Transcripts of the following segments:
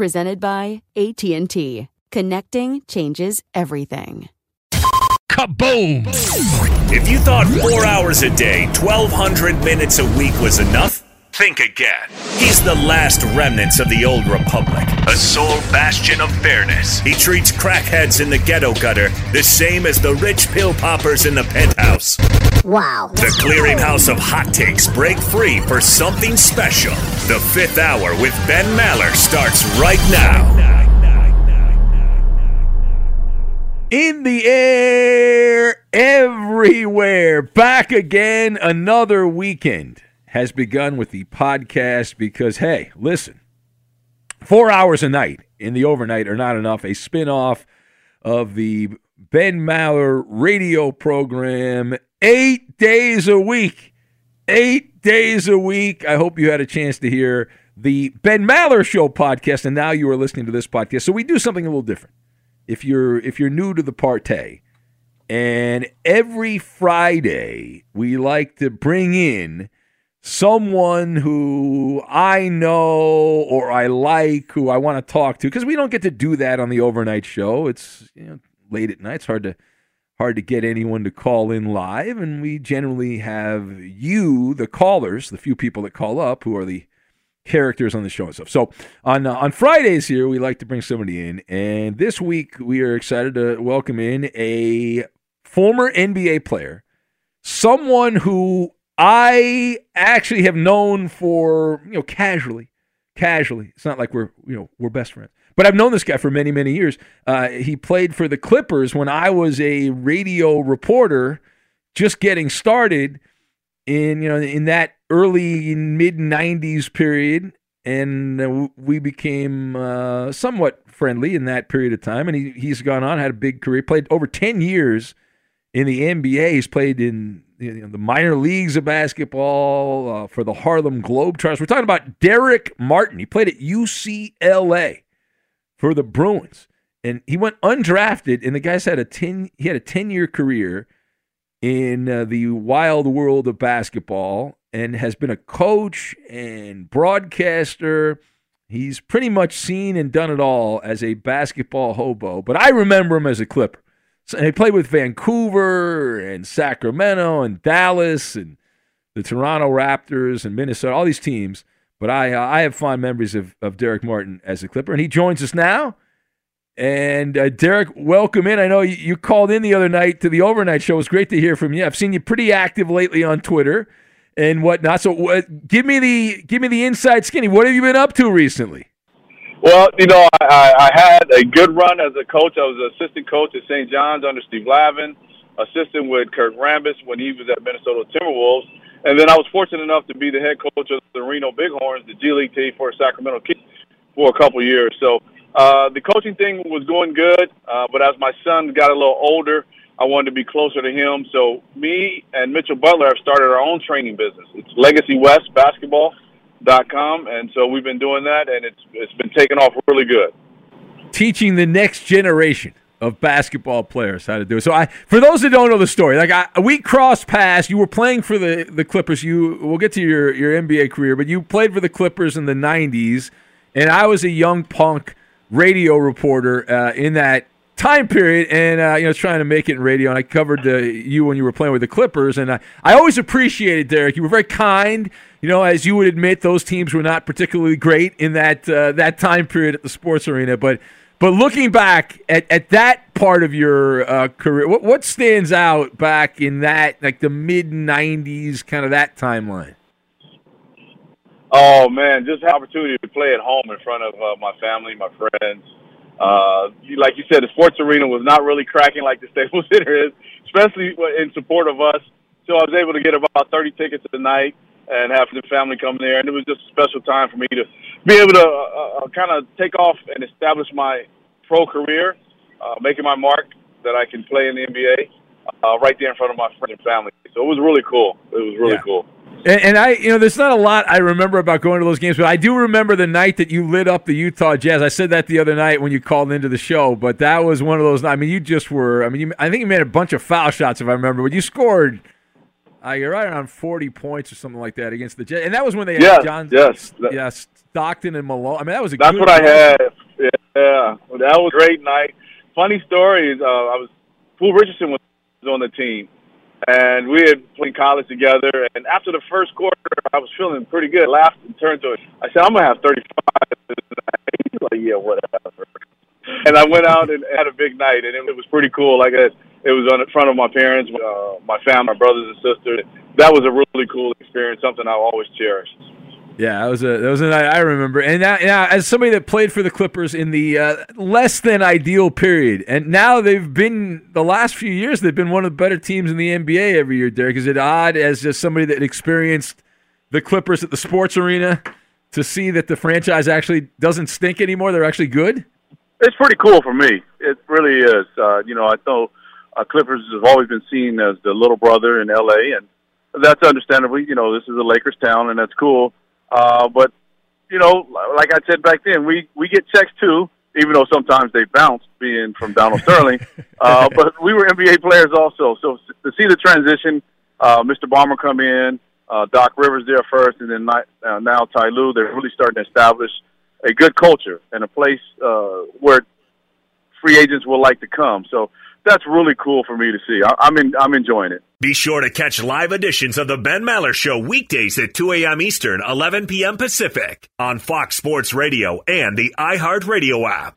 presented by AT&T. Connecting changes everything. Kaboom! If you thought four hours a day, 1,200 minutes a week was enough, think again. He's the last remnants of the old republic, a sole bastion of fairness. He treats crackheads in the ghetto gutter the same as the rich pill poppers in the penthouse. Wow. The clearinghouse of hot takes break free for something special. The fifth hour with Ben Maller starts right now. In the air, everywhere. Back again. Another weekend has begun with the podcast because, hey, listen, four hours a night in the overnight are not enough. A spin off of the Ben Maller radio program, eight days a week. Eight days a week. I hope you had a chance to hear the Ben Maller Show podcast, and now you are listening to this podcast. So we do something a little different. If you're if you're new to the partay, and every Friday we like to bring in someone who I know or I like, who I want to talk to, because we don't get to do that on the overnight show. It's you know, late at night. It's hard to hard to get anyone to call in live, and we generally have you, the callers, the few people that call up, who are the characters on the show and stuff. So on uh, on Fridays here, we like to bring somebody in, and this week we are excited to welcome in a former NBA player, someone who I actually have known for you know casually, casually. It's not like we're you know we're best friends, but I've known this guy for many many years. Uh, he played for the Clippers when I was a radio reporter, just getting started in you know in that early mid '90s period, and we became uh, somewhat friendly in that period of time. And he he's gone on, had a big career, played over ten years in the NBA. He's played in you know, the minor leagues of basketball uh, for the Harlem Globetrotters. We're talking about Darrick Martin. He played at UCLA for the Bruins, and he went undrafted. And the guy's had a ten he had a ten year career in uh, the wild world of basketball, and has been a coach and broadcaster. He's pretty much seen and done it all as a basketball hobo. But I remember him as a Clipper. So he played with Vancouver and Sacramento and Dallas and the Toronto Raptors and Minnesota, all these teams. But I uh, I have fond memories of, of Darrick Martin as a Clipper, and he joins us now. And uh, Darrick, welcome in. I know you, you, called in the other night to the overnight show. It was great to hear from you. I've seen you pretty active lately on Twitter and whatnot. So uh, give me the give me the inside skinny. What have you been up to recently? Well, you know, I, I had a good run as a coach. I was an assistant coach at St. John's under Steve Lavin, assistant with Kurt Rambis when he was at Minnesota Timberwolves. And then I was fortunate enough to be the head coach of the Reno Bighorns, the G League team for Sacramento Kings for a couple years. So uh, the coaching thing was going good, uh, but as my son got a little older, I wanted to be closer to him. So me and Mitchell Butler have started our own training business. It's Legacy West Basketball dot com, and so we've been doing that, and it's it's been taking off really good. Teaching the next generation of basketball players how to do it. So I, for those that don't know the story, like I, we crossed paths. You were playing for the the Clippers. You we'll get to your your NBA career, but you played for the Clippers in the '90s. and I was a young punk radio reporter uh, in that time period, and uh, you know, trying to make it in radio. And I covered uh, you when you were playing with the Clippers, and I, I always appreciated Darrick. You were very kind. You know, as you would admit, those teams were not particularly great in that uh, that time period at the sports arena. But but looking back at, at that part of your uh, career, what what stands out back in that like the mid '90s, kind of that timeline? Oh man, just the opportunity to play at home in front of uh, my family, my friends. Uh, like you said, the sports arena was not really cracking like the Staples Center is, especially in support of us. So I was able to get about 30 tickets a night and have the family come there, and it was just a special time for me to be able to uh, uh, kind of take off and establish my pro career, uh, making my mark that I can play in the NBA uh, right there in front of my friends and family. So it was really cool. It was really yeah. cool. And, and, I, you know, there's not a lot I remember about going to those games, but I do remember the night that you lit up the Utah Jazz. I said that the other night when you called into the show, but that was one of those. I mean, you just were. I mean, you, I think you made a bunch of foul shots if I remember, but you scored. Uh, you're right around 40 points or something like that against the Jazz, and that was when they yes, had John, yes, yeah, Stockton and Malone. I mean, that was a that's what I had. Yeah, that was a great night. Funny story is, uh, I was Pooh Richardson was on the team and we had played college together. And after the first quarter, I was feeling pretty good. I laughed and turned to it. I said, "I'm gonna have 35." He's like, "Yeah, whatever." And I went out and had a big night, and it was pretty cool. Like I, it was on in front of my parents, uh, my family, my brothers and sisters. That was a really cool experience. Something I always cherish. Yeah, that was a that was a night I remember. And now, now, as somebody that played for the Clippers in the uh, less than ideal period, and now they've been the last few years they've been one of the better teams in the NBA every year. Darrick, is it odd as just somebody that experienced the Clippers at the sports arena to see that the franchise actually doesn't stink anymore? They're actually good. It's pretty cool for me. It really is. Uh, you know, I know uh, Clippers have always been seen as the little brother in LA, and that's understandably. You know, this is a Lakers town, and that's cool uh, but you know, like I said back then, we we get checks too, even though sometimes they bounce, being from Donald Sterling. Uh, but we were NBA players also, so to see the transition, uh, Mr. Ballmer come in, uh, Doc Rivers there first, and then uh, now Ty Lue, they're really starting to establish a good culture and a place uh, where free agents will like to come. So that's really cool for me to see. I, I'm in, I'm enjoying it. Be sure to catch live editions of the Ben Maller Show weekdays at 2 a.m. Eastern, 11 p.m. Pacific on Fox Sports Radio and the iHeartRadio app.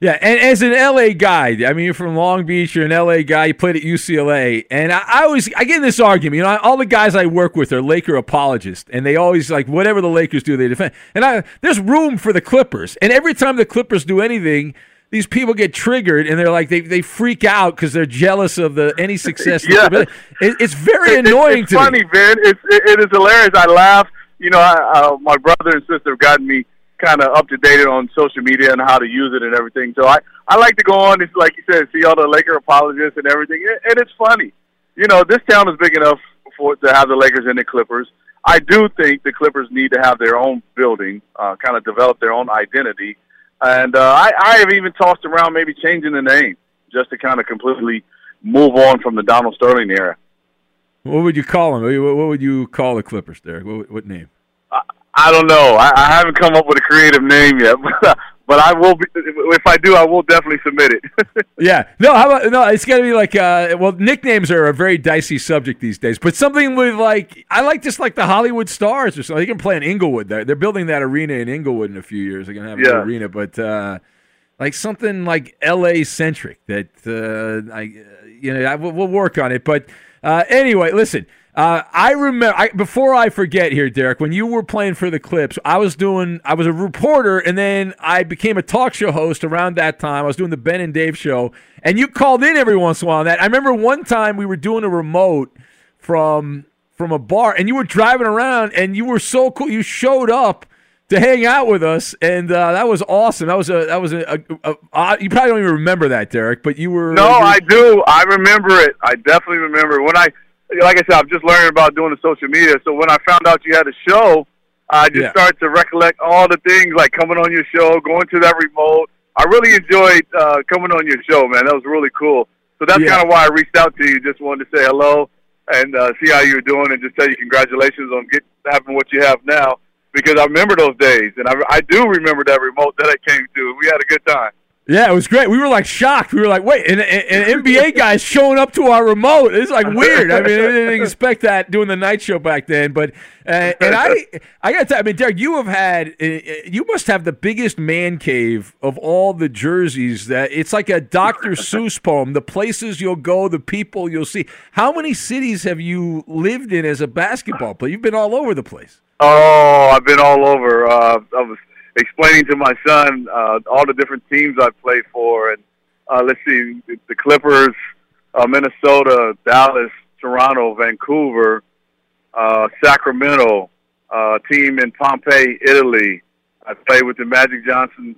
Yeah, and as an LA guy, I mean, you're from Long Beach, you're an LA guy, you played at UCLA, and I, I always I get in this argument. You know, all the guys I work with are Laker apologists, and they always like whatever the Lakers do, they defend. And I, there's room for the Clippers, and every time the Clippers do anything, these people get triggered, and they're like they, they freak out because they're jealous of the any success. yeah. It, it's very annoying it's to funny, me. man. It's it, it is hilarious. I laugh. You know, I, uh, my brother and sister have gotten me kind of up to date on social media and how to use it and everything. So I I like to go on, it's like you said, see all the Laker apologists and everything, and it's funny. You know, this town is big enough for to have the Lakers and the Clippers. I do think the Clippers need to have their own building, uh, kind of develop their own identity, and uh, I, I have even tossed around maybe changing the name just to kind of completely move on from the Donald Sterling era. What would you call them? What would you call the Clippers, Darrick? What, what name? I, don't know. I, I haven't come up with a creative name yet, but but I will. Be, if I do, I will definitely submit it. yeah. No. How about no? It's to be like. Uh, well, nicknames are a very dicey subject these days. But something with like I like just like the Hollywood Stars or something. They can play in Inglewood. They're, they're building that arena in Inglewood in a few years. They're gonna have yeah. an arena, but uh, like something like L.A. centric. That uh, I you know I, we'll work on it. But uh, anyway, listen. Uh, I remember I, before I forget here, Darrick, when you were playing for the Clips, I was doing, I was a reporter, and then I became a talk show host around that time. I was doing the Ben and Dave show, and you called in every once in a while. On that I remember one time we were doing a remote from from a bar, and you were driving around, and you were so cool. You showed up to hang out with us, and uh, that was awesome. That was a that was a, a, a, a, you probably don't even remember that, Darrick, but you were. No, you were, I do. I remember it. I definitely remember when I like I said, I'm just learning about doing the social media. So when I found out you had a show, I just yeah. started to recollect all the things like coming on your show, going to that remote. I really enjoyed uh, coming on your show, man. That was really cool. So that's yeah. kind of why I reached out to you. Just wanted to say hello and uh, see how you were doing, and just tell you congratulations on get, having what you have now. Because I remember those days, and I, I do remember that remote that I came to. We had a good time. Yeah, it was great. We were like shocked. We were like, wait, an, an NBA guy's showing up to our remote. It's like weird. I mean, I didn't expect that doing the night show back then. But uh, and I, I got to. I mean, Darrick, you have had, uh, uh, you must have the biggest man cave of all the jerseys. That it's like a Dr. Seuss poem. The places you'll go, the people you'll see. How many cities have you lived in as a basketball player? You've been all over the place. Oh, I've been all over. Uh, I was explaining to my son uh, all the different teams I've played for, and uh, let's see, the Clippers, uh, Minnesota, Dallas, Toronto, Vancouver, uh, Sacramento, uh, team in Pompeii, Italy. I played with the Magic Johnson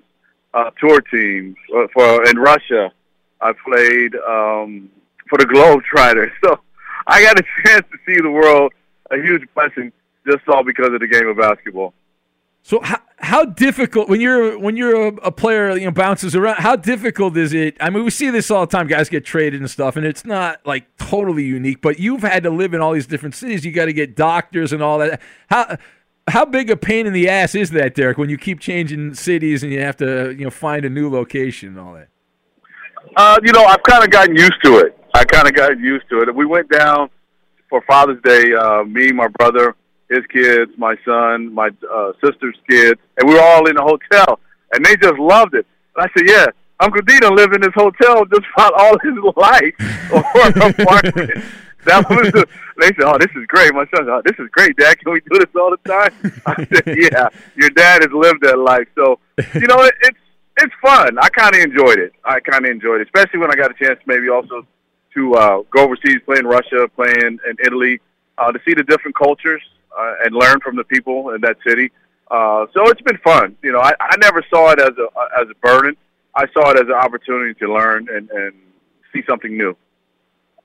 uh, tour teams for in Russia. I played um, for the Globetrotters. So I got a chance to see the world. A huge blessing, just all because of the game of basketball. So how, how difficult when you're when you're a, a, player you know bounces around how difficult is it? I mean we see this all the time guys get traded and stuff and it's not like totally unique but you've had to live in all these different cities. You got to get doctors and all that. How how big a pain in the ass is that Darrick when you keep changing cities and you have to you know find a new location and all that? Uh, you know i've kind of gotten used to it. I kind of got used to it. We went down for father's day uh, me my brother his kids, my son, my uh, sister's kids, and we were all in a hotel, and they just loved it. And I said, "Yeah, Uncle Dino lived in this hotel just about all his life or apartment." That was the, they said, "Oh, this is great." My son, "Oh, this is great, Dad. Can we do this all the time?" I said, "Yeah, your dad has lived that life, so you know it, it's it's fun. I kind of enjoyed it. I kind of enjoyed it, especially when I got a chance, maybe also to uh, go overseas, play in Russia, play in, in Italy, uh, to see the different cultures uh, and learn from the people in that city. Uh, so it's been fun. You know, I, I never saw it as a as a burden. I saw it as an opportunity to learn and, and see something new.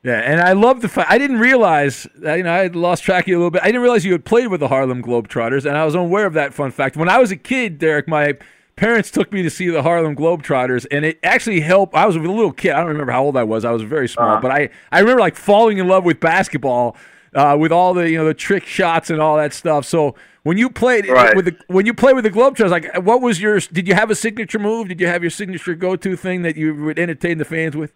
Yeah, and I love the fact I didn't realize you know I had lost track of you a little bit. I didn't realize you had played with the Harlem Globetrotters, and I was unaware of that fun fact. When I was a kid, Darrick, my parents took me to see the Harlem Globetrotters, and it actually helped. I was a little kid. I don't remember how old I was. I was very small, uh-huh. but I I remember like falling in love with basketball uh, with all the you know the trick shots and all that stuff. So when you played right. with the when you played with the Globetrotters, like what was your? Did you have a signature move? Did you have your signature go-to thing that you would entertain the fans with?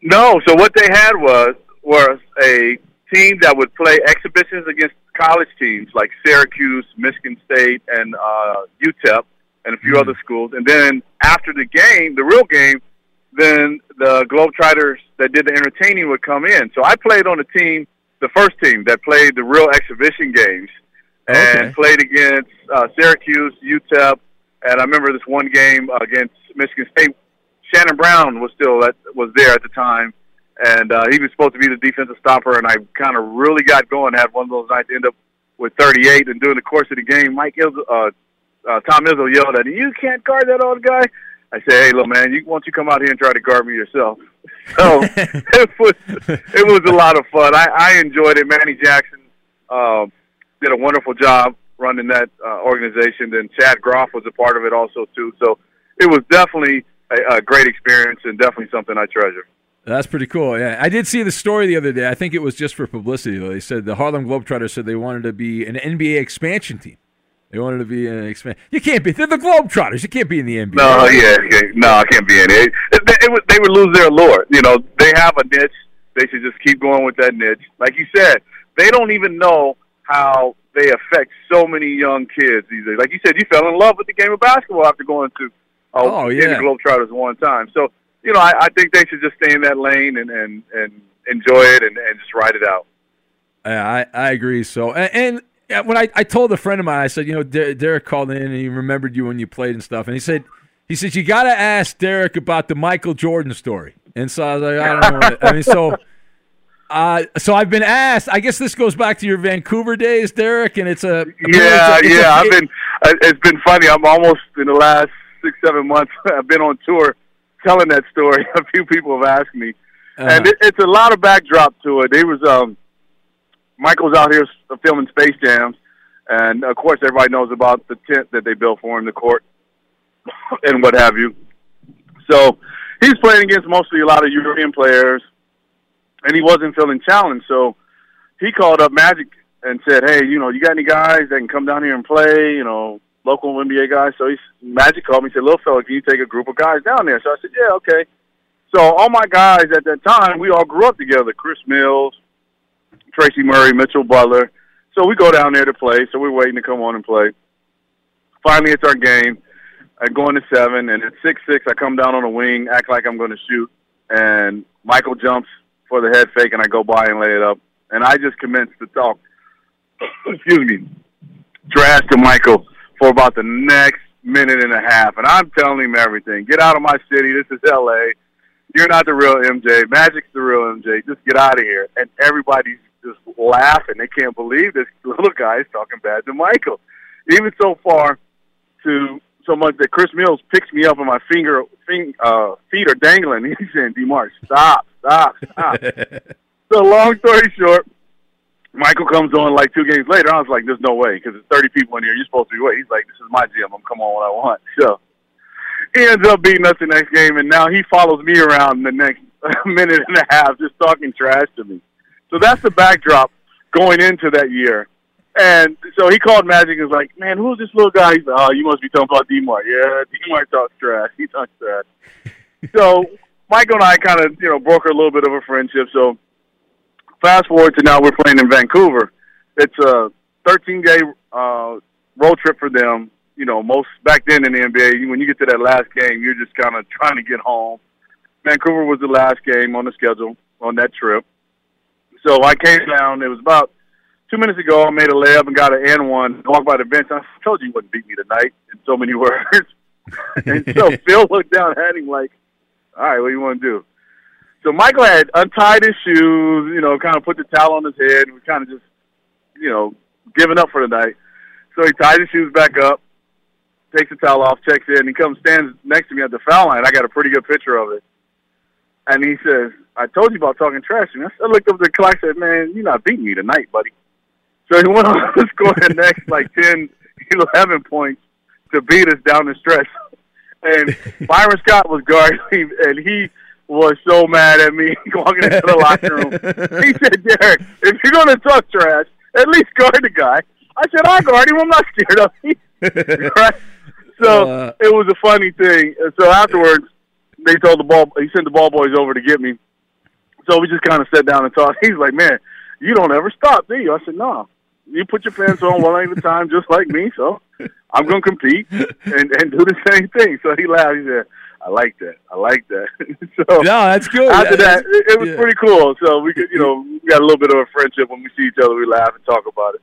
No. So what they had was was a team that would play exhibitions against college teams like Syracuse, Michigan State, and uh, UTEP, and a few mm. other schools. And then after the game, the real game, then the Globetrotters that did the entertaining would come in. So I played on a team the first team that played the real exhibition games and okay. played against uh, Syracuse, UTEP, and I remember this one game against Michigan State. Shannon Brown was still at, was there at the time, and uh, he was supposed to be the defensive stopper. And I kind of really got going. Had one of those nights end up with 38, and during the course of the game, Mike Izzo, uh, uh, Tom Izzo yelled at me, "You can't guard that old guy." I said, "Hey, little man, you, why don't you come out here and try to guard me yourself?" So it was it was a lot of fun. I, I enjoyed it. Manny Jackson, um, did a wonderful job running that uh, organization. Then Chad Groff was a part of it also too. So it was definitely a, a great experience and definitely something I treasure. That's pretty cool. Yeah, I did see the story the other day. I think it was just for publicity. Though they said the Harlem Globetrotters said they wanted to be an NBA expansion team. They wanted to be an expansion. You can't be. They're the Globetrotters. You can't be in the NBA. No, yeah, yeah. no, I can't be in it. It, it, it. would, They would lose their allure. You know, they have a niche. They should just keep going with that niche. Like you said, they don't even know how they affect so many young kids these days. Like you said, you fell in love with the game of basketball after going to uh, Oh, yeah. the Globetrotters one time. So you know, I, I think they should just stay in that lane and and and enjoy it and, and just ride it out. Yeah, I, I agree. So and, and yeah, when I, I told a friend of mine, I said, you know, Der- Darrick called in and he remembered you when you played and stuff, and he said, he said you got to ask Darrick about the Michael Jordan story. And so I was like, I don't know. I mean, so. Uh, so I've been asked. I guess this goes back to your Vancouver days, Darrick, and it's a Yeah, it's a- it's yeah. I've been. It's been funny. I'm almost in the last six, seven months. I've been on tour telling that story. A few people have asked me, and it, it's a lot of backdrop to it. It was um, Michael was out here uh, filming Space Jams, and of course everybody knows about the tent that they built for him, the court, and what have you. So he's playing against mostly a lot of European players, and he wasn't feeling challenged. So he called up Magic and said, "Hey, you know, you got any guys that can come down here and play? You know, local NBA guys." So he's Magic called me and said, "Little fella, can you take a group of guys down there?" So I said, "Yeah, okay." So all my guys at that time, we all grew up together: Chris Mills, Tracy Murray, Mitchell Butler. So we go down there to play. So we're waiting to come on and play. Finally, it's our game. I go into seven, and at six six, I come down on a wing, act like I'm going to shoot, and Michael jumps for the head fake, and I go by and lay it up, and I just commence to talk. excuse me, trash to Michael for about the next minute and a half, and I'm telling him everything. Get out of my city. This is L.A. You're not the real MJ. Magic's the real MJ. Just get out of here. And everybody's just laughing. They can't believe this little guy is talking bad to Michael. Even so far to so much that Chris Mills picks me up and my finger fing, uh, feet are dangling. He's saying, "Demar, stop, stop, stop." so long story short, Michael comes on like two games later. I was like, "There's no way," because there's 30 people in here. You're supposed to be waiting. He's like, "This is my gym. I'm come on when I want." So he ends up beating us the next game, and now he follows me around the next minute and a half, just talking trash to me. So that's the backdrop going into that year. And so he called Magic and was like, "Man, who's this little guy?" He's like, "Oh, you must be talking about Demar." Yeah, Demar talks trash. He talks trash. so Michael and I kind of, you know, broker a little bit of a friendship. So fast forward to now, we're playing in Vancouver. It's a 13 day uh, road trip for them. You know, most back then in the NBA, when you get to that last game, you're just kind of trying to get home. Vancouver was the last game on the schedule on that trip. So I came down. It was about two minutes ago. I made a layup and got an N one. Walked by the bench. I told you you wouldn't beat me tonight in so many words. and so Phil looked down at him like, "All right, what do you want to do?" So Michael had untied his shoes, you know, kind of put the towel on his head, and was kind of just, you know, giving up for the night. So he tied his shoes back up, takes the towel off, checks in, he comes stands next to me at the foul line. I got a pretty good picture of it. And he says, I told you about talking trash to me. I looked up the clock and said, Man, you're not beating me tonight, buddy. So he went on to score the next like 10, 11 points to beat us down the stretch. And Byron Scott was guarding him, and he was so mad at me walking into the locker room. He said, Darrick, if you're going to talk trash, at least guard the guy. I said, I'll guard him. I'm not scared of him. right? So Uh, it was a funny thing. So afterwards, they told the ball, he sent the ball boys over to get me. So we just kind of sat down and talked. He's like, man, you don't ever stop, do you? I said, no. You put your pants on one at a time, just like me. So I'm going to compete and, and do the same thing. So he laughed. He said, I like that. I like that. so no, that's good. after That's- that, it, it was yeah. pretty cool. So we could, you know, we got a little bit of a friendship when we see each other. We laugh and talk about it.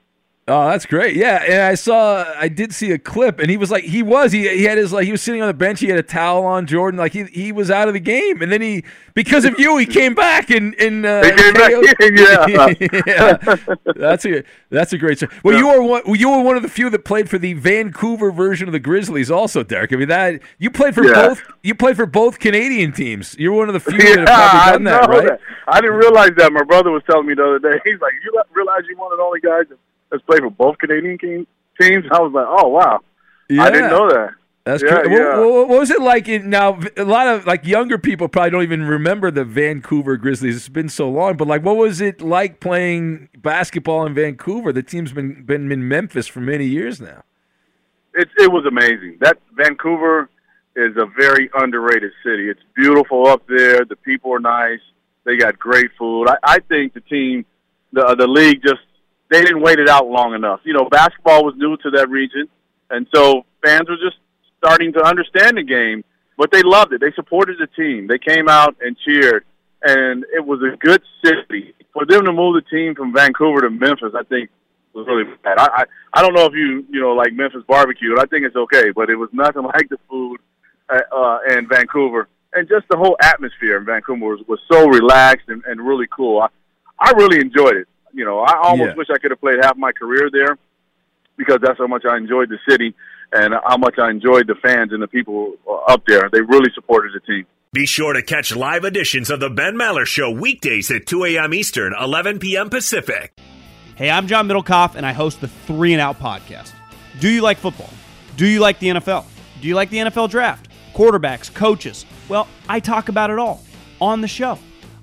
Oh, that's great. Yeah, and I saw, I did see a clip, and he was like, he was, he, he had his like, he was sitting on the bench, he had a towel on Jordan, like he he was out of the game, and then he, because of you, he came back and and uh, He came back yeah. yeah. That's a that's a great story. Well, you were one, you were one of the few that played for the Vancouver version of the Grizzlies, also, Darrick. I mean that you played for Yeah. both, you played for both Canadian teams. You're one of the few Yeah, that have probably done that, right? that. I didn't realize that. My brother was telling me the other day. He's like, "You realize you're one of the only guys that that's played for both Canadian teams. I was like, oh wow, I didn't know that. That's yeah, true. Yeah. What, what, was it like in, now? A lot of like younger people probably don't even remember the Vancouver Grizzlies. It's been so long, but like, what was it like playing basketball in Vancouver? The team's been been in Memphis for many years now. It it was amazing. That Vancouver is a very underrated city. It's beautiful up there. The people are nice. They got great food. I, I think the team, the the league, just they didn't wait it out long enough. You know, basketball was new to that region, and so fans were just starting to understand the game. But they loved it. They supported the team. They came out and cheered, and it was a good city for them to move the team from Vancouver to Memphis. I think was really bad. I, I I don't know if you you know like Memphis barbecue. I think it's okay, but it was nothing like the food uh, uh, in Vancouver, and just the whole atmosphere in Vancouver was, was so relaxed and, and really cool. I I really enjoyed it. You know, I almost Yeah. wish I could have played half my career there because that's how much I enjoyed the city and how much I enjoyed the fans and the people uh, up there. They really supported the team. Be sure to catch live editions of the Ben Maller Show weekdays at 2 a.m. Eastern, 11 p.m. Pacific. Hey, I'm John Middlekauff, and I host the Three and Out podcast. Do you like football? Do you like the NFL? Do you like the NFL draft? Quarterbacks, coaches? Well, I talk about it all on the show.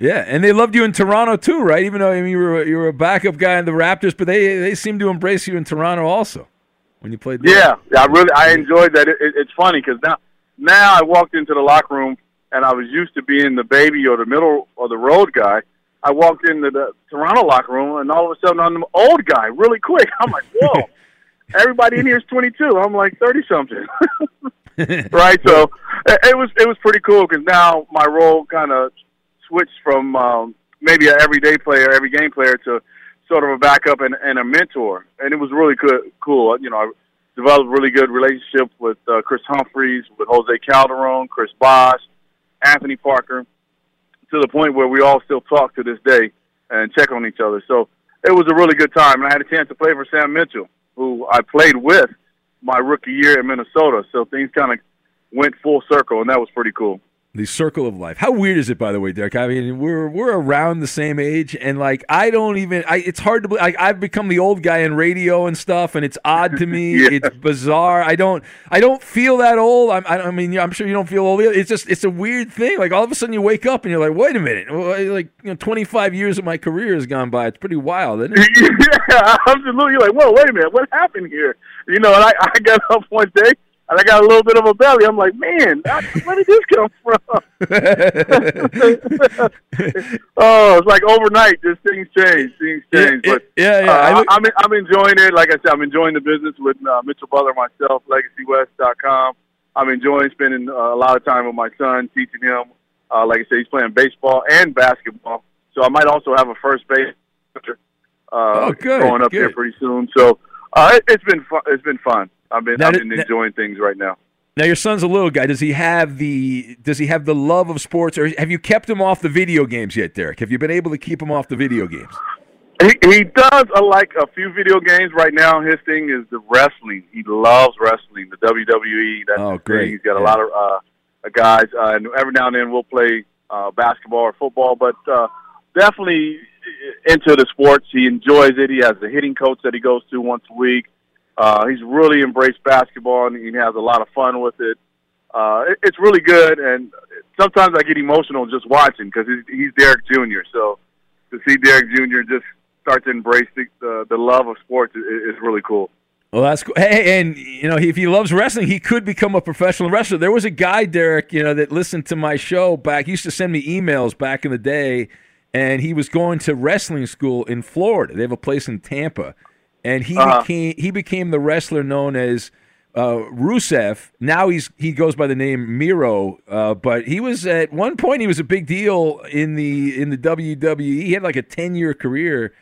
Yeah, and they loved you in Toronto too, right? Even though I mean, you were you were a backup guy in the Raptors, but they they seemed to embrace you in Toronto also when you played. there. Yeah, yeah, I really I enjoyed that. It, it, it's funny because now now I walked into the locker room and I was used to being the baby or the middle or the road guy. I walked into the Toronto locker room and all of a sudden I'm the old guy really quick. I'm like, whoa. Everybody in here is 22. I'm like 30 something. right? So it, it was it was pretty cool because now my role kind of switched from um, maybe an everyday player, every game player to sort of a backup and, and a mentor, and it was really good, cool. You know, I developed really good relationship with uh, Kris Humphries, with Jose Calderon, Chris Bosh, Anthony Parker, to the point where we all still talk to this day and check on each other. So it was a really good time, and I had a chance to play for Sam Mitchell, who I played with my rookie year in Minnesota. So things kind of went full circle, and that was pretty cool. The circle of life. How weird is it, by the way, Darrick? I mean, we're we're around the same age, and like I don't even. I, it's hard to. believe. Like I've become the old guy in radio and stuff, and it's odd to me. Yeah. It's bizarre. I don't. I don't feel that old. I'm, I, I mean, I'm sure you don't feel old. It's just. It's a weird thing. Like all of a sudden you wake up and you're like, wait a minute. Like you know, 25 years of my career has gone by. It's pretty wild, isn't it? yeah, absolutely. Like, whoa, wait a minute, what happened here? You know, and I, I got up one day and I got a little bit of a belly. I'm like, man, where did this come from? oh, it's like overnight, just things change, things change. yeah, but yeah, yeah. uh, I look- I'm I'm enjoying it. Like I said, I'm enjoying the business with uh, Mitchell Butler myself, LegacyWest.com. I'm enjoying spending uh, a lot of time with my son, teaching him. Uh, like I said, he's playing baseball and basketball, so I might also have a first base Uh, Oh, good, Going up there good. pretty soon. So uh, it, it's been fun. It's been fun. I've been Now, I've been now- enjoying things right now. Now your son's a little guy. Does he have the Does he have the love of sports, or have you kept him off the video games yet, Darrick? Have you been able to keep him off the video games? He, he does uh, like a few video games right now. His thing is the wrestling. He loves wrestling, the WWE. That's Oh, great. He's got a lot of uh, uh, guys, uh, and every now and then we'll play uh, basketball or football. But uh, definitely into the sports. He enjoys it. He has a hitting coach that he goes to once a week. Uh, he's really embraced basketball and he has a lot of fun with it. Uh, it it's really good, and sometimes I get emotional just watching because he's, he's Darrick Jr. So to see Darrick Jr. just start to embrace the the, the love of sports is, is really cool. Well, that's cool. Hey, and you know, if he loves wrestling, he could become a professional wrestler. There was a guy, Darrick, you know, that listened to my show back. He used to send me emails back in the day, and he was going to wrestling school in Florida. They have a place in Tampa, and he Uh-huh. became he became the wrestler known as uh, Rusev. Now he's he goes by the name Miro, uh, but he was at one point he was a big deal in the in the WWE. He had like a ten year career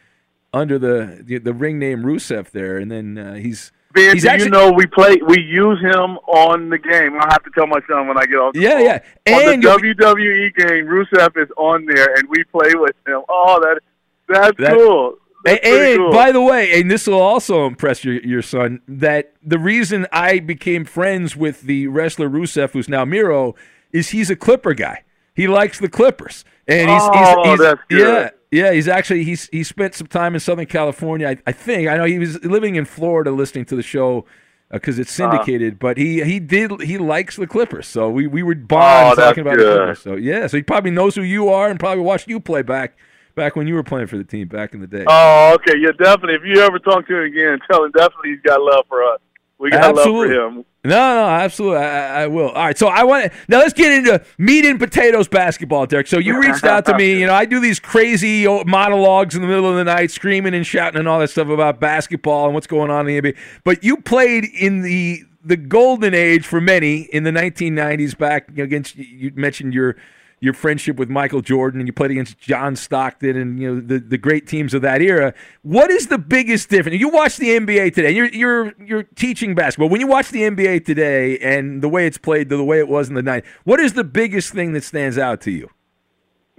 under the, the the ring name Rusev there, and then uh, he's Ben, he's do actually you know we play we use him on the game? I'll have to tell my son when I get off. The Yeah, phone. yeah. On the WWE game, Rusev is on there, and we play with him. Oh, that that's That- cool. And, and cool. by the way, and this will also impress your, your son, that the reason I became friends with the wrestler Rusev, who's now Miro, is he's a Clipper guy. He likes the Clippers, and he's, Oh, he's, he's good. yeah, yeah. He's actually he's he spent some time in Southern California. I, I think I know he was living in Florida, listening to the show because it's Uh-huh. syndicated. But he he did he likes the Clippers, so we we would bond Oh, talking about the. Clippers. So yeah, so he probably knows who you are and probably watched you play back back when you were playing for the team back in the day. Oh, okay. Yeah, definitely. If you ever talk to him again, tell him definitely he's got love for us. We got Absolutely. love for him. No, no, absolutely. I, I will. All right. So I want to now let's get into meat and potatoes basketball, Darrick. So you reached out to me. You know, I do these crazy monologues in the middle of the night, screaming and shouting and all that stuff about basketball and what's going on in the NBA. But you played in the the golden age for many in the 1990s. Back against you mentioned your your friendship with Michael Jordan and you played against John Stockton and you know the, the great teams of that era. What is the biggest difference? You watch the NBA today. You're you're you're teaching basketball. When you watch the NBA today and the way it's played to the way it was in the night, what is the biggest thing that stands out to you?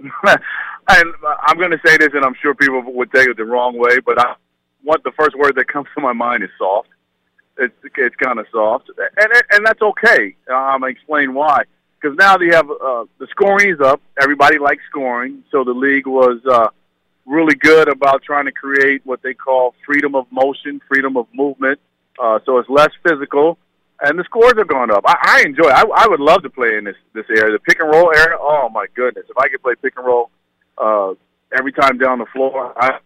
and I'm going to say this, and I'm sure people would take it the wrong way, but I want the first word that comes to my mind is soft. It's it's kind of soft, and and that's okay. Um, I'm gonna explain why. Because now they have uh, the scoring is up. Everybody likes scoring, so the league was uh, really good about trying to create what they call freedom of motion, freedom of movement. Uh, so it's less physical, and the scores are going up. I, I enjoy. It. I, I would love to play in this this area, the pick and roll area. Oh my goodness, if I could play pick and roll uh, every time down the floor, I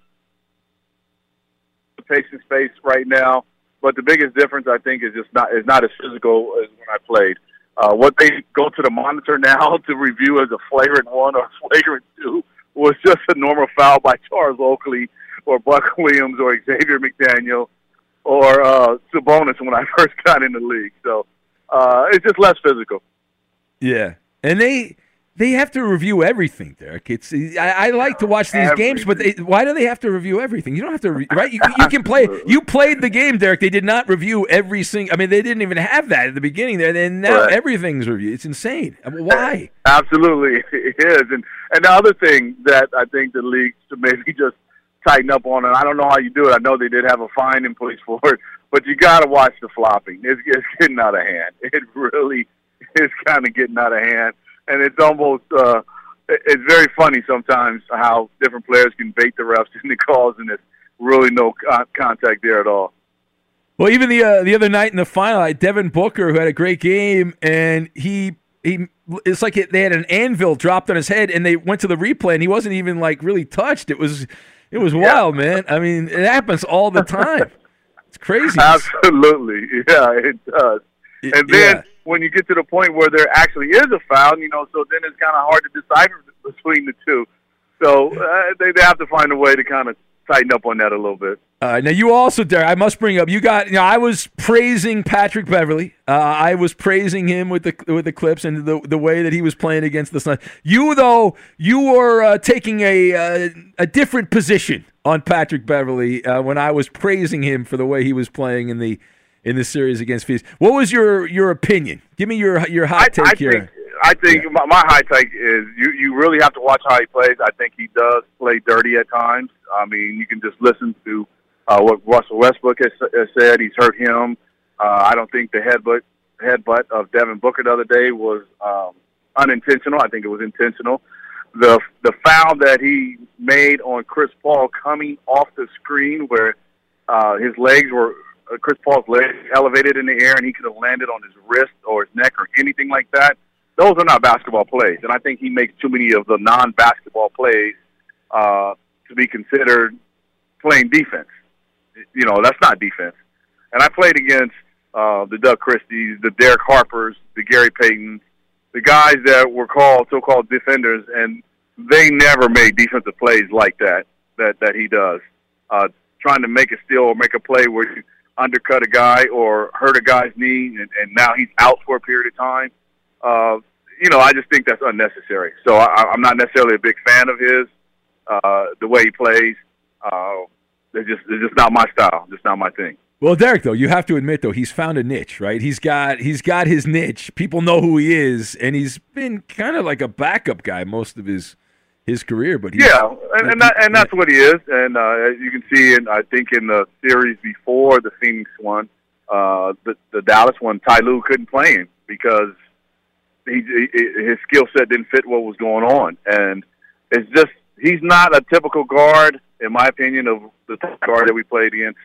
the and space right now. But the biggest difference, I think, is just not is not as physical as when I played. Uh, what they go to the monitor now to review as a flagrant one or flagrant two was just a normal foul by Charles Oakley or Buck Williams or Xavier McDaniel or uh, Sabonis when I first got in the league. So uh, it's just less physical. Yeah, and they they have to review everything, Darrick. It's I, I like to watch these games, but they, why do they have to review everything? You don't have to, re- right? You, you can play. You played the game, Darrick. They did not review every single. I mean, they didn't even have that at the beginning there. And now Right. everything's reviewed. It's insane. I mean, why? Absolutely, it is. And and the other thing that I think the league should maybe just tighten up on, and I don't know how you do it. I know they did have a fine in place for it, but you got to watch the flopping. It's, it's getting out of hand. It really is kind of getting out of hand, and it's almost uh, it's very funny sometimes how different players can bait the refs in the calls, and there's really no con- contact there at all. Well, even the uh, the other night in the final, I Devin Booker who had a great game, and he he it's like it, they had an anvil dropped on his head, and they went to the replay, and he wasn't even like really touched. It was it was wild, man. I mean, it happens all the time. It's crazy. Absolutely, yeah, it does. And then yeah. When you get to the point where there actually is a foul, you know, so then it's kind of hard to decipher between the two. So uh, they they have to find a way to kind of tighten up on that a little bit. Uh, now you also, Darrick. I must bring up. You got. You know, I was praising Patrick Beverley. Uh, I was praising him with the with the clips and the the way that he was playing against the Suns. You though, you were uh, taking a uh, a different position on Patrick Beverley uh, when I was praising him for the way he was playing in the in the series against Phoenix. What was your your opinion? Give me your your hot I, take I here. Think, I think yeah. my, my high take is you you really have to watch how he plays. I think he does play dirty at times. I mean, you can just listen to uh, what Russell Westbrook has, has said. He's hurt him. Uh, I don't think the headbutt headbutt of Devin Booker the other day was um, unintentional. I think it was intentional. The the foul that he made on Chris Paul coming off the screen, where uh, his legs were Chris Paul's legs elevated in the air, and he could have landed on his wrist or his neck or anything like that. Those are not basketball plays, and I think he makes too many of the non-basketball plays uh, to be considered playing defense you know, that's not defense. And I played against uh, the Doug Christies, the Derek Harpers, the Gary Paytons, the guys that were called so-called defenders, and they never made defensive plays like that that that he does. Uh, trying to make a steal or make a play where you undercut a guy or hurt a guy's knee, and, and now he's out for a period of time. Uh, you know, I just think that's unnecessary. So I, I'm not necessarily a big fan of his, uh, the way he plays. Uh, they're just they're just not my style. Just not my thing. Well, Darrick, though, you have to admit though he's found a niche, right? He's got he's got his niche. People know who he is, and he's been kind of like a backup guy most of his his career. But yeah, and and, that, and that's what he is. And uh, as you can see, and I think in the series before the Phoenix one, uh, the the Dallas one, Ty Lue couldn't play him because he, he his skill set didn't fit what was going on, and it's just he's not a typical guard in my opinion, of the guard that we played against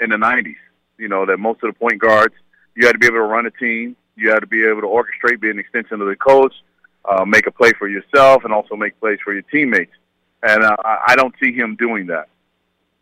in the '90s. You know that most of the point guards, you had to be able to run a team, you had to be able to orchestrate, be an extension of the coach, uh, make a play for yourself, and also make plays for your teammates. And uh, I don't see him doing that.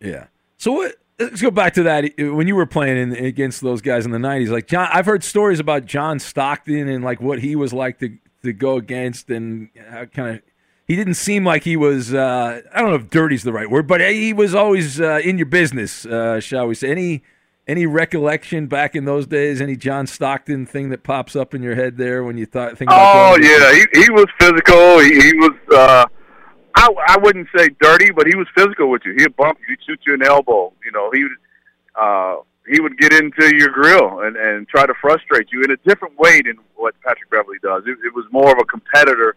Yeah. So what? Let's go back to that. When you were playing in, against those guys in the '90s, like John, I've heard stories about John Stockton and like what he was like to to go against and kind of he didn't seem like he was. Uh, I don't know if "dirty's" the right word, but he was always uh, in your business, uh, shall we say? Any any recollection back in those days? Any John Stockton thing that pops up in your head there when you thought think about? Oh yeah, he, he was physical. He, he was. Uh, I I wouldn't say dirty, but he was physical with you. He'd bump you, he'd shoot you an elbow. You know, he would. Uh, he would get into your grill and, and try to frustrate you in a different way than what Patrick Beverley does. It, it was more of a competitor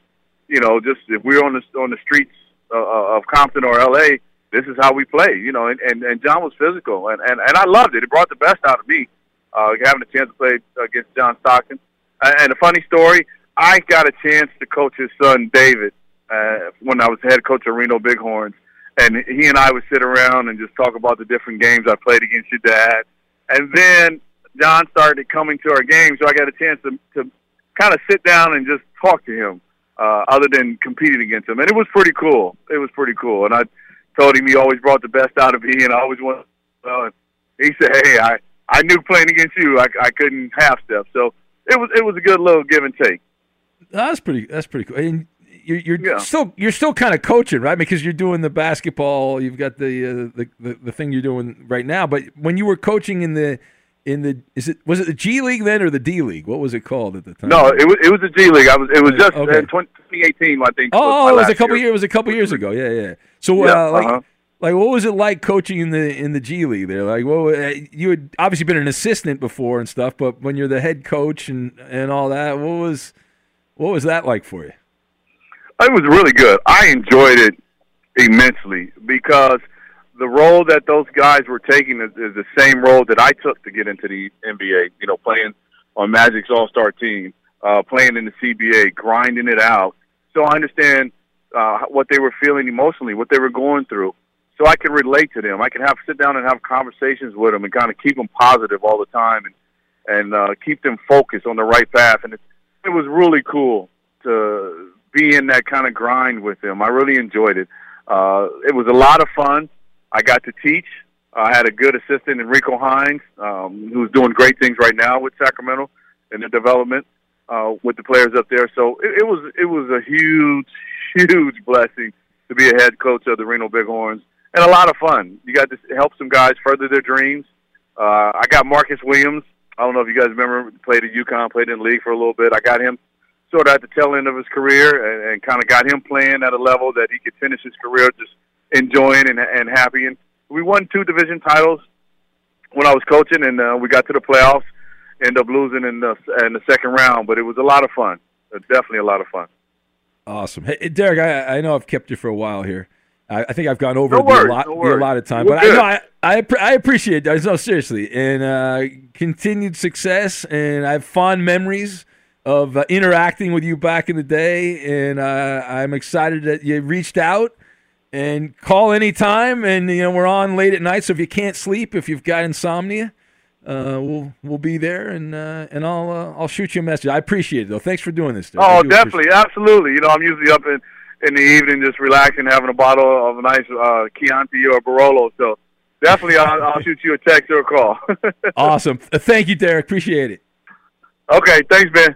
you know, just if we're on the on the streets uh, uh of Compton or L.A., this is how we play. You know, and and, and John was physical, and, and and I loved it. It brought the best out of me, uh, having a chance to play against John Stockton. And a funny story, I got a chance to coach his son David uh, when I was head coach of Reno Bighorns, and he and I would sit around and just talk about the different games I played against your dad. And then John started coming to our games, so I got a chance to to kind of sit down and just talk to him uh, other than competing against him. And it was pretty cool. It was pretty cool. And I told him he always brought the best out of me, and I always wanted. Uh, he said, "Hey, I I knew playing against you, I I couldn't half step." So it was it was a good little give and take. That's pretty. That's pretty cool. And you're, you're yeah. still you're still kind of coaching, right? Because you're doing the basketball. You've got the, uh, the the the thing you're doing right now. But when you were coaching in the in the is it was it the G League then or the D League? What was it called at the time? No, it was it was the G League. I was it was just okay. in 2018, I think. Oh, was it was a couple year. years. It was a couple years ago. Yeah, yeah. So, yeah, uh, like, uh-huh. like, what was it like coaching in the in the G League there? Like, well, uh, you had obviously been an assistant before and stuff, but when you're the head coach and and all that, what was what was that like for you? It was really good. I enjoyed it immensely because the role that those guys were taking is, is the same role that I took to get into the NBA. You know, playing on Magic's All Star team, uh, playing in the CBA, grinding it out. So I understand uh, what they were feeling emotionally, what they were going through. So I can relate to them. I can have sit down and have conversations with them and kind of keep them positive all the time and and uh, keep them focused on the right path. And it, it was really cool to be in that kind of grind with them. I really enjoyed it. Uh, it was a lot of fun. I got to teach. I had a good assistant, Enrico Hines, um, who's doing great things right now with Sacramento in the development uh, with the players up there. So it, it was it was a huge, huge blessing to be a head coach of the Reno Bighorns and a lot of fun. You got to help some guys further their dreams. Uh, I got Marcus Williams. I don't know if you guys remember, played at UConn, played in the league for a little bit. I got him sort of at the tail end of his career and, and kind of got him playing at a level that he could finish his career just enjoying and, and happy. And we won two division titles when I was coaching, and uh, we got to the playoffs. End up losing in the in the second round, but it was a lot of fun. Uh, definitely a lot of fun. Awesome. Hey, Darrick, I, I know I've kept you for a while here. I, I think I've gone over no the, worries, allot, no the allotted time, We're but good. I know I, I, I appreciate that. No, seriously, and uh, continued success, and I have fond memories of uh, interacting with you back in the day, and uh, I'm excited that you reached out. And call anytime, and you know we're on late at night. So if you can't sleep, if you've got insomnia, uh, we'll we'll be there, and uh, and I'll uh, I'll shoot you a message. I appreciate it though. Thanks for doing this. I Oh, do definitely, absolutely. You know, I'm usually up in in the evening, just relaxing, having a bottle of a nice uh, Chianti or Barolo. So definitely, I'll, I'll shoot you a text or a call. awesome. Thank you, Darrick. Appreciate it. okay, thanks, Ben.